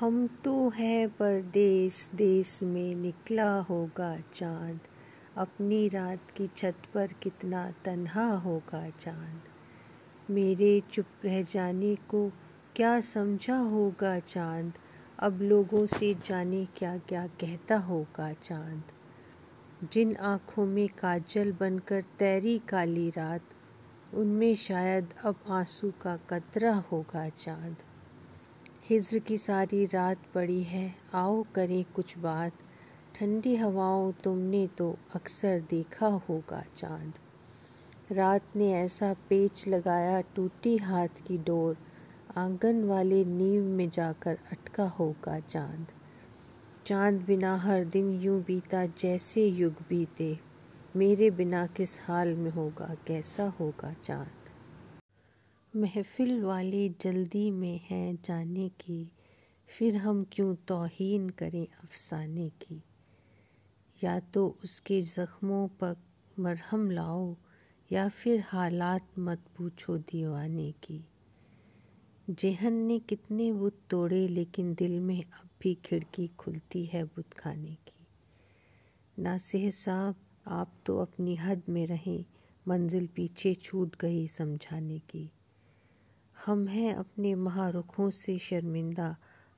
हम तो है परदेस देश में निकला होगा चाँद। अपनी रात की छत पर कितना तन्हा होगा चाँद। मेरे चुप रह जाने को क्या समझा होगा चाँद? अब लोगों से जाने क्या क्या कहता होगा चाँद? जिन आँखों में काजल बनकर तैरी काली रात, उनमें शायद अब आँसू का कतरा होगा चाँद। हिज्र की सारी रात पड़ी है। आओ करें कुछ बात। ठंडी हवाओं तुमने तो अक्सर देखा होगा चाँद। रात ने ऐसा पेच लगाया टूटी हाथ की डोर। आँगन वाले नींव में जाकर अटका होगा चाँद। चाँद बिना हर दिन यूँ बीता जैसे युग बीते। मेरे बिना किस हाल में होगा, कैसा होगा चाँद? महफिल वाले जल्दी में हैं जाने की। फिर हम क्यों तोहीन करें अफसाने की? या तो उसके ज़ख्मों पर मरहम लाओ, या फिर हालात मत पूछो दीवाने की। जेहन ने कितने बुत तोड़े, लेकिन दिल में अब भी खिड़की खुलती है बुत खाने की। नासिह साहब, आप तो अपनी हद में रहें, मंजिल पीछे छूट गई समझाने की। हम हैं अपने महारुखों से शर्मिंदा,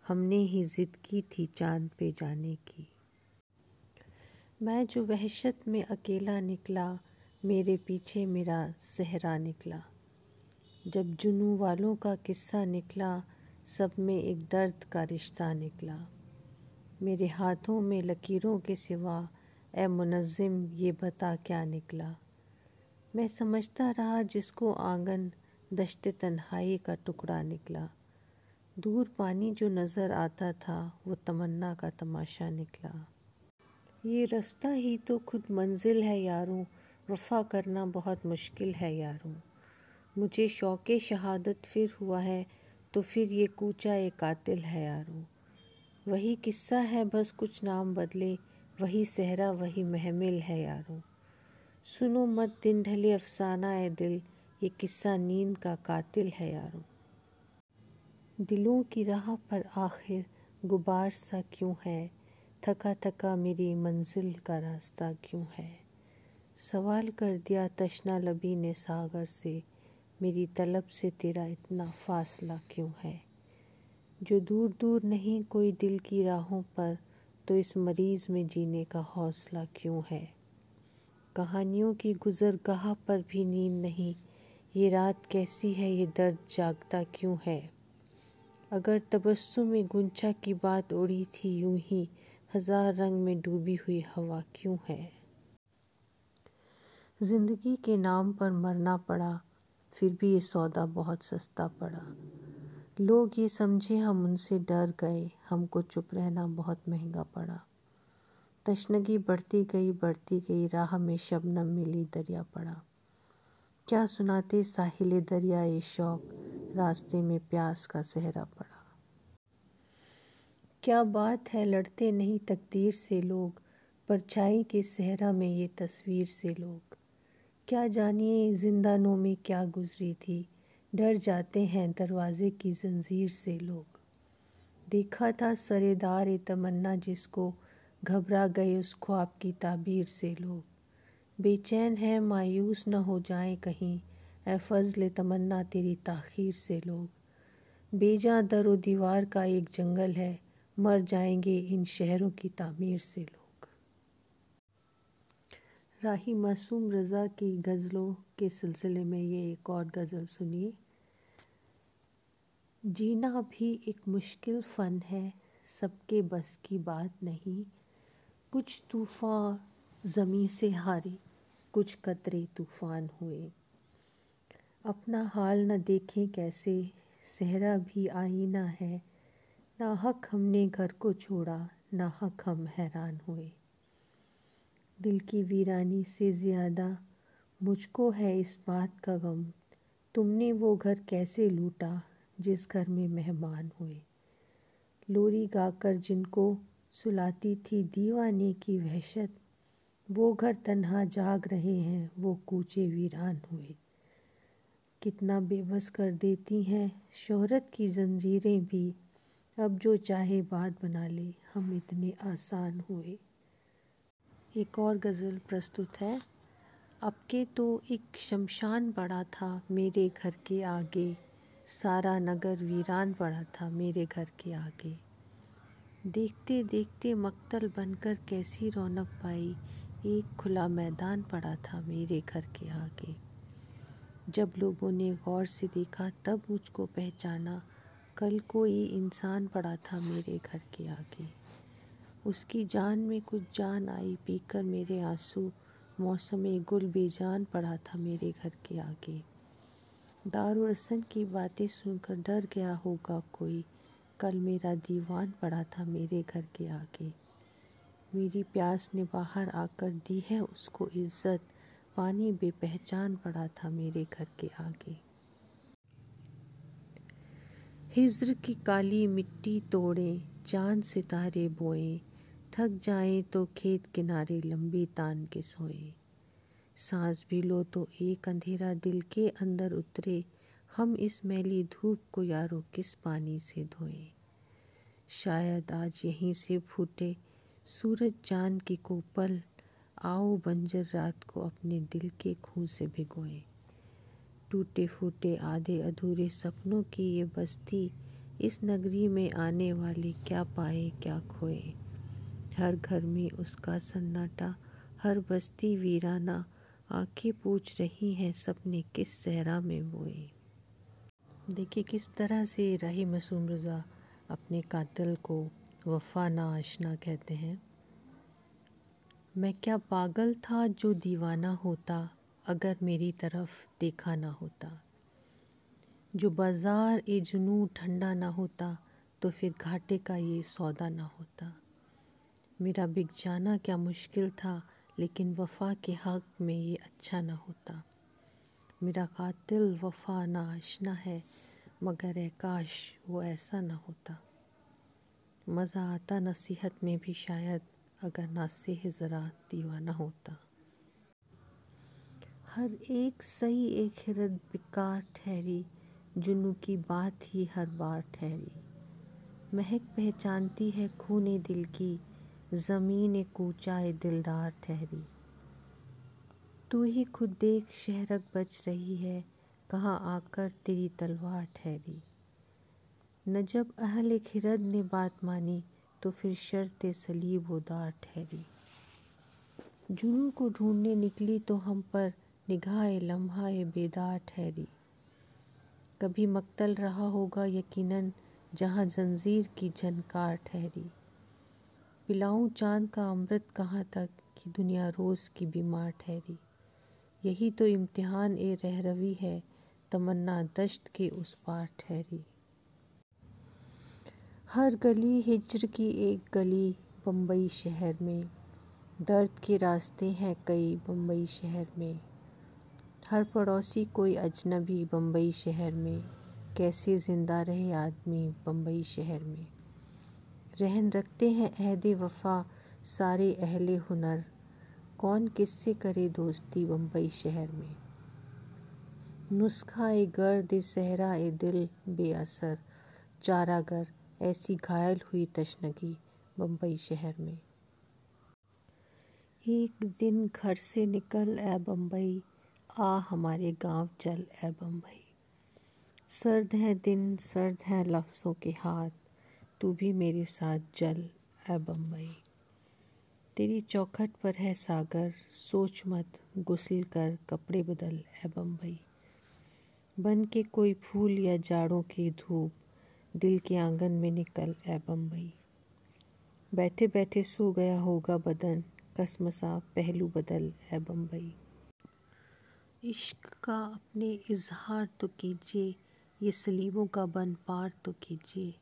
हमने ही ज़िद की थी चाँद पे जाने की। मैं जो वहशत में अकेला निकला, मेरे पीछे मेरा सहरा निकला। जब जुनू वालों का किस्सा निकला, सब में एक दर्द का रिश्ता निकला। मेरे हाथों में लकीरों के सिवा ए मुनज़्ज़िम, ये बता क्या निकला? मैं समझता रहा जिसको आँगन दश्त तन्हाई का टुकड़ा निकला। दूर पानी जो नज़र आता था, वो तमन्ना का तमाशा निकला। ये रास्ता ही तो खुद मंजिल है यारों, वफ़ा करना बहुत मुश्किल है यारों। मुझे शौक़ शहादत फिर हुआ है तो फिर ये कूचा एक कातिल है यारों। वही किस्सा है, बस कुछ नाम बदले, वही सहरा, वही महमिल है यारों। सुनो मत दिन ढले अफसाना ए दिल ये किस्सा नींद का कातिल है यारों। दिलों की राह पर आखिर गुबार सा क्यों है? थका थका मेरी मंजिल का रास्ता क्यों है? सवाल कर दिया तशना लबी ने सागर से, मेरी तलब से तेरा इतना फासला क्यों है? जो दूर दूर नहीं कोई दिल की राहों पर तो इस मरीज़ में जीने का हौसला क्यों है? कहानियों की गुज़र गाह पर भी नींद नहीं ये रात कैसी है? ये दर्द जागता क्यों है? अगर तबस्सुम में गुंचा की बात उड़ी थी, यूँ ही हज़ार रंग में डूबी हुई हवा क्यों है? ज़िंदगी के नाम पर मरना पड़ा, फिर भी ये सौदा बहुत सस्ता पड़ा। लोग ये समझे हम उनसे डर गए, हमको चुप रहना बहुत महँगा पड़ा। तशनगी बढ़ती गई बढ़ती गई, राह में शबनम मिली, दरिया पड़ा। क्या सुनाते साहिल दरिया ये शौक? रास्ते में प्यास का सहरा पड़ा। क्या बात है लड़ते नहीं तकदीर से लोग, परछाई के सहरा में ये तस्वीर से लोग। क्या जानिए जिंदानों में क्या गुजरी थी, डर जाते हैं दरवाजे की जंजीर से लोग। देखा था सरेदार तमन्ना जिसको घबरा गए उस ख्वाब की ताबीर से लोग। बेचैन है, मायूस न हो जाए कहीं। ए फजल तमन्ना तेरी ताखीर से लोग। बेजा दर व दीवार का एक जंगल है, मर जाएँगे इन शहरों की तामीर से लोग। राही मासूम रज़ा की गज़लों के सिलसिले में ये एक और गज़ल सुनिए। जीना भी एक मुश्किल फ़न है, सबके बस की बात नहीं। कुछ तूफ़ान ज़मी से हारी कुछ कतरे तूफ़ान हुए। अपना हाल न देखें कैसे, सहरा भी आईना है। ना हक हमने घर को छोड़ा, ना हक हम हैरान हुए। दिल की वीरानी से ज़्यादा, मुझको है इस बात का गम, तुमने वो घर कैसे लूटा, जिस घर में मेहमान हुए। लोरी गाकर जिनको सुलाती थी दीवाने की वहशत वो घर तन्हा जाग रहे हैं, वो कूचे वीरान हुए। कितना बेबस कर देती हैं, शोहरत की जंजीरें भी। अब जो चाहे बात बना ले, हम इतने आसान हुए। एक और गज़ल प्रस्तुत है। अब के तो एक शमशान पड़ा था मेरे घर के आगे। सारा नगर वीरान पड़ा था मेरे घर के आगे। देखते देखते मक्तल बनकर कैसी रौनक पाई। एक खुला मैदान पड़ा था मेरे घर के आगे। जब लोगों ने गौर से देखा, तब मुझको पहचाना, कल कोई इंसान पड़ा था मेरे घर के आगे। उसकी जान में कुछ जान आई, पीकर मेरे आँसू मौसम गुल बेजान पड़ा था मेरे घर के आगे। दारुसन की बातें सुनकर डर गया होगा कोई, कल मेरा दीवान पड़ा था मेरे घर के आगे। मेरी प्यास ने बाहर आकर दी है, उसको इज़्ज़त, पानी बेपहचान पड़ा था मेरे घर के आगे। हिज्र की काली मिट्टी तोड़े, चाँद सितारे बोए, थक जाए तो खेत किनारे लंबी तान के सोए। सांस भी लो तो एक अंधेरा दिल के अंदर उतरे, हम इस मैली धूप को यारो किस पानी से धोए। शायद आज यहीं से फूटे सूरज चाँद की कोपल, आओ बंजर रात को अपने दिल के खूह से भिगोए। टूटे फूटे आधे अधूरे सपनों की ये बस्ती, इस नगरी में आने वाले क्या पाए, क्या खोए। हर घर में उसका सन्नाटा, हर बस्ती वीराना, आँखें पूछ रही हैं सपने किस सहरा में बोए। देखिए किस तरह से राही मसूम रज़ा अपने कातिल को। वफा ना आशना कहते हैं। मैं क्या पागल था जो दीवाना होता, अगर मेरी तरफ़ देखा ना होता? जो बाज़ार ए जुनू ठंडा ना होता तो फिर घाटे का ये सौदा ना होता। मेरा बिक जाना क्या मुश्किल था, लेकिन वफ़ा के हक़ में ये अच्छा ना होता। मेरा कातिल वफ़ा ना आशना है, मगर ए काश वो ऐसा ना होता। मज़ा आता नसीहत में भी शायद, अगर ना से ज़रा दीवाना होता। हर एक सही, एक हिरत बिकार ठहरी, जुनू की बात ही हर बार ठहरी। महक पहचानती है खूने दिल की, ज़मीन कूचाए दिलदार ठहरी। तू ही खुद देख शहरक बच रही है, कहाँ आकर तेरी तलवार ठहरी। न जब अहल खिरद ने बात मानी तो फिर शर्त सलीब उदार ठहरी। जुनू को ढूँढने निकली तो हम पर निगाह लम्हा बेदार ठहरी। कभी मक्तल रहा होगा यकीनन, जहाँ जंजीर की झनकार ठहरी। पिलाऊं चाँद का अमृत कहाँ तक कि दुनिया रोज़ की बीमार ठहरी। यही तो इम्तिहान ए रहरवी है, तमन्ना दश्त के उस पार ठहरी। हर गली हिजर की एक गली बम्बई शहर में। दर्द के रास्ते हैं कई बम्बई शहर में। हर पड़ोसी कोई अजनबी बम्बई शहर में। कैसे ज़िंदा रहे आदमी बम्बई शहर में। रहन रखते हैं अहद वफा, सारे अहले हुनर। कौन किससे करे दोस्ती बम्बई शहर में। नुस्खा ए गर्द सहरा ए दिल बेअसर। चारागर ऐसी घायल हुई तशनगी बम्बई शहर में। एक दिन घर से निकल ए बम्बई आ हमारे गाँव चल ए बम्बई सर्द है दिन, सर्द है लफ्ज़ों के हाथ, तू भी मेरे साथ जल ए बम्बई तेरी चौखट पर है सागर, सोच मत, गुसल कर कपड़े बदल ए बम्बई बन के कोई फूल या जाड़ों की धूप दिल के आँगन में निकल ए बम्बई बैठे बैठे सो गया होगा बदन, कसमसा पहलू बदल ए बम्बई इश्क का अपने इजहार तो कीजिए, ये सलीबों का बन पार तो कीजिए।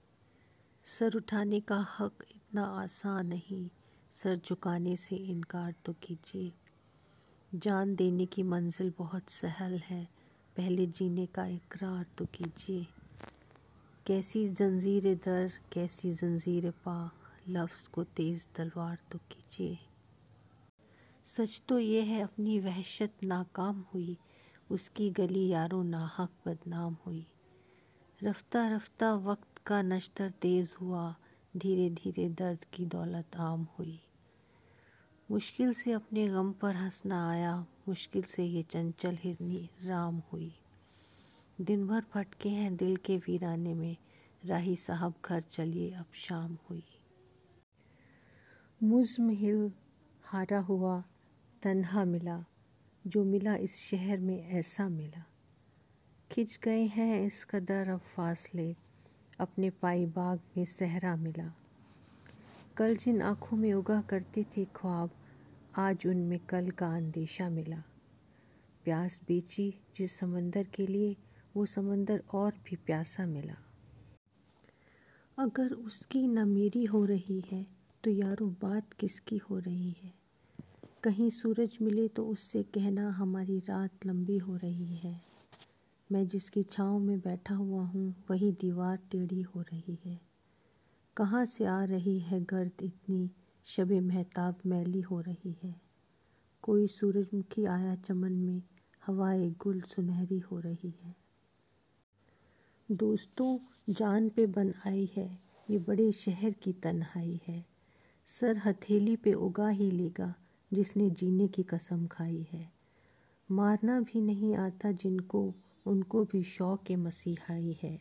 सर उठाने का हक इतना आसान नहीं, सर झुकाने से इनकार तो कीजिए। जान देने की मंजिल बहुत सहल है, पहले जीने का इकरार तो कीजिए। कैसी जंजीर दर कैसी जंजीर पा। लफ्ज़ को तेज़ तलवार तो कीजिए सच तो ये है, अपनी वहशत नाकाम हुई। उसकी गली यारों नाहक बदनाम हुई। रफ्ता रफ्ता वक्त का नश्तर तेज हुआ। धीरे धीरे दर्द की दौलत आम हुई। मुश्किल से अपने गम पर हंसना आया। मुश्किल से ये चंचल हिरनी राम हुई। दिन भर फटके हैं दिल के वीराने में। राही साहब घर चलिए, अब शाम हुई। मुजमहिल हारा हुआ तन्हा मिला, जो मिला इस शहर में ऐसा मिला। खिंच गए हैं इस कदर अब फासले, अपने पाई बाग में सहरा मिला। कल जिन आँखों में उगा करते थे ख्वाब, आज उनमें कल का अंदेशा मिला। प्यास बेची जिस समंदर के लिए वो समंदर और भी प्यासा मिला। अगर उसकी न मेरी हो रही है तो यारों बात किसकी हो रही है? कहीं सूरज मिले तो उससे कहना हमारी रात लंबी हो रही है। मैं जिसकी छाँव में बैठा हुआ हूँ, वही दीवार टेढ़ी हो रही है। कहाँ से आ रही है गर्द इतनी? शब महताब मैली हो रही है। कोई सूरजमुखी आया चमन में हवाए गुल सुनहरी हो रही है। दोस्तों, जान पे बन आई है। ये बड़े शहर की तन्हाई है। सर हथेली पे उगा ही लेगा जिसने जीने की कसम खाई है। मारना भी नहीं आता जिनको, उनको भी शौक के मसीहाई है।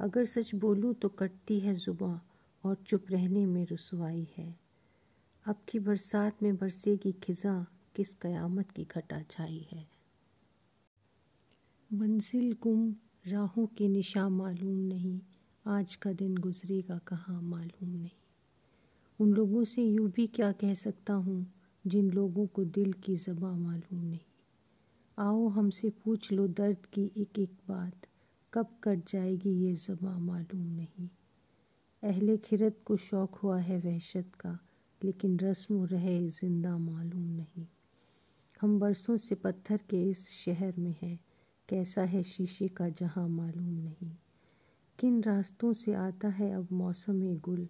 अगर सच बोलूँ तो कटती है जुबा और चुप रहने में रसवाई है। अब की बरसात में बरसेगी खिज़ा किस कयामत की घटा छाई है। मंजिल गुम राहों के निशा मालूम नहीं, आज का दिन गुजरेगा कहाँ मालूम नहीं। उन लोगों से यूँ भी क्या कह सकता हूँ, जिन लोगों को दिल की ज़बा मालूम नहीं। आओ हमसे पूछ लो दर्द की एक एक बात, कब कट जाएगी ये ज़बा मालूम नहीं। अहले खिरत को शौक़ हुआ है वहशत का, लेकिन रस्म रहे ज़िंदा मालूम नहीं। हम बरसों से पत्थर के इस शहर में हैं कैसा है शीशे का जहाँ मालूम नहीं। किन रास्तों से आता है अब मौसम गुल?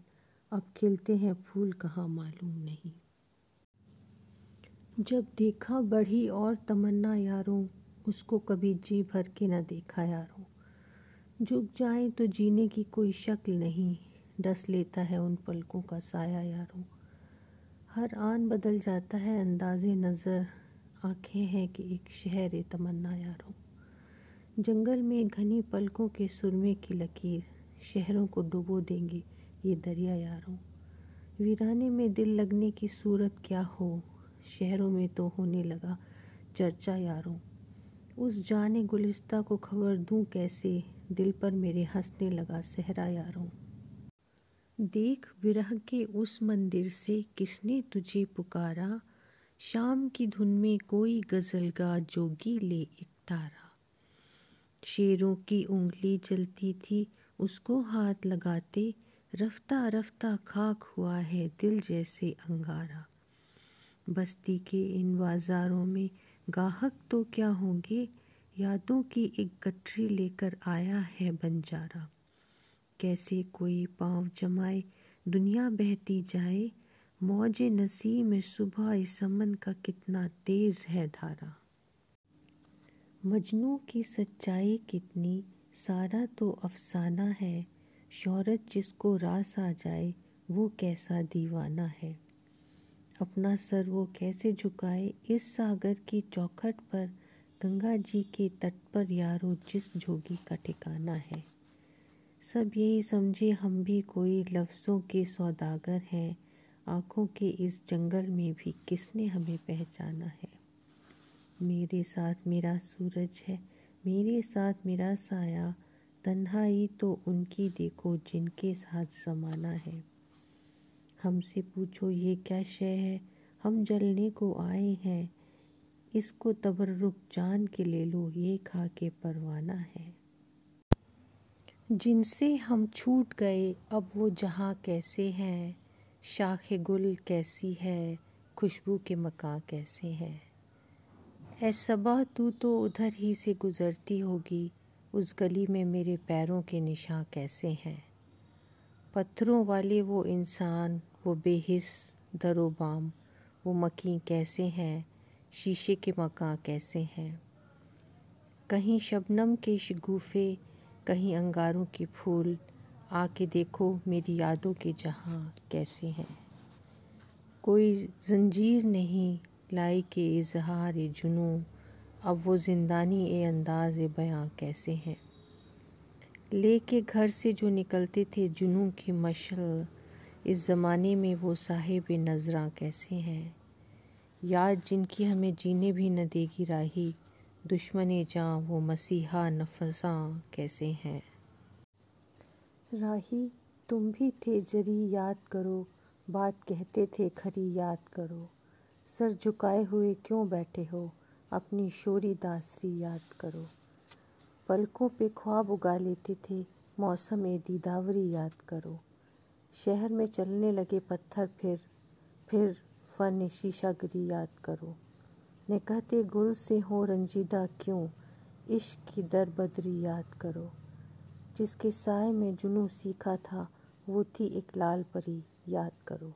अब खिलते हैं फूल कहाँ मालूम नहीं। जब देखा बढ़ी और तमन्ना यारों, उसको कभी जी भर के न देखा यारों। झुक जाए तो जीने की कोई शक्ल नहीं, डस लेता है उन पलकों का साया यारों। हर आन बदल जाता है अंदाज़े नज़र, आँखें हैं कि एक शहर तमन्ना यारों। जंगल में घनी पलकों के सुरमे की लकीर शहरों को डुबो देंगे ये दरिया यारों वीराने में दिल लगने की सूरत क्या हो? शहरों में तो होने लगा चर्चा यारों। उस जाने गुलिस्ता को खबर दूँ कैसे? दिल पर मेरे हंसने लगा सहरा यारों। देख विरह के उस मंदिर से किसने तुझे पुकारा? शाम की धुन में कोई गज़ल गा जोगी ले एक तारा। शेरों की उंगली जलती थी। उसको हाथ लगाते रफ्ता रफ्ता खाक हुआ है दिल जैसे अंगारा। बस्ती के इन बाज़ारों में गाहक तो क्या होंगे? यादों की एक गठरी लेकर आया है बंजारा। कैसे कोई पाँव जमाए, दुनिया बहती जाए? मौज नसी में सुबह समन का कितना तेज़ है धारा। मजनू की सच्चाई कितनी सारा तो अफसाना है। शौहरत जिसको रास आ जाए, वो कैसा दीवाना है। अपना सर वो कैसे झुकाए, इस सागर की चौखट पर, गंगा जी के तट पर यारो जिस जोगी का ठिकाना है। सब यही समझे हम भी कोई लफ्ज़ों के सौदागर हैं, आँखों के इस जंगल में भी किसने हमें पहचाना है? मेरे साथ मेरा सूरज है, मेरे साथ मेरा साया। तन्हाई तो उनकी देखो जिनके साथ ज़माना है। हमसे पूछो, ये क्या शय है? हम जलने को आए हैं। इसको तबर्रुक जान के ले लो, ये खा के परवाना है। जिनसे हम छूट गए, अब वो जहाँ कैसे हैं? शाख गुल कैसी है? खुशबू के मकां कैसे हैं? ए सबा तू तो उधर ही से गुज़रती होगी। उस गली में मेरे पैरों के निशान कैसे हैं? पत्थरों वाले वो इंसान, वो बेहिस दरोबाम, वो मकी कैसे हैं? शीशे के मकां कैसे हैं? कहीं शबनम के शगुफ़े कहीं अंगारों के फूल, आके देखो मेरी यादों के जहाँ कैसे हैं। कोई जंजीर नहीं लाई के इजहार जुनू अब वो ज़िंदानी ए अंदाज बयां कैसे हैं? ले के घर से जो निकलते थे जुनू की मशल, इस ज़माने में वो साहिब नजरा कैसे हैं? याद जिनकी हमें जीने भी न देगी राही, दुश्मन जहाँ वो मसीहा नफसा कैसे हैं? राही, तुम भी थे जरी याद करो, बात कहते थे खरी याद करो। सर झुकाए हुए क्यों बैठे हो? अपनी शोरी दासरी याद करो। पलकों पे ख्वाब उगा लेते थे, मौसम ए दीदावरी याद करो। शहर में चलने लगे पत्थर फिर फिर फ़न शीशागरी याद करो। ने कहते गुल से हो रंजीदा क्यों? इश्क की दर बदरी याद करो। जिसके साय में जुनू सीखा था, वो थी एक लाल परी, याद करो।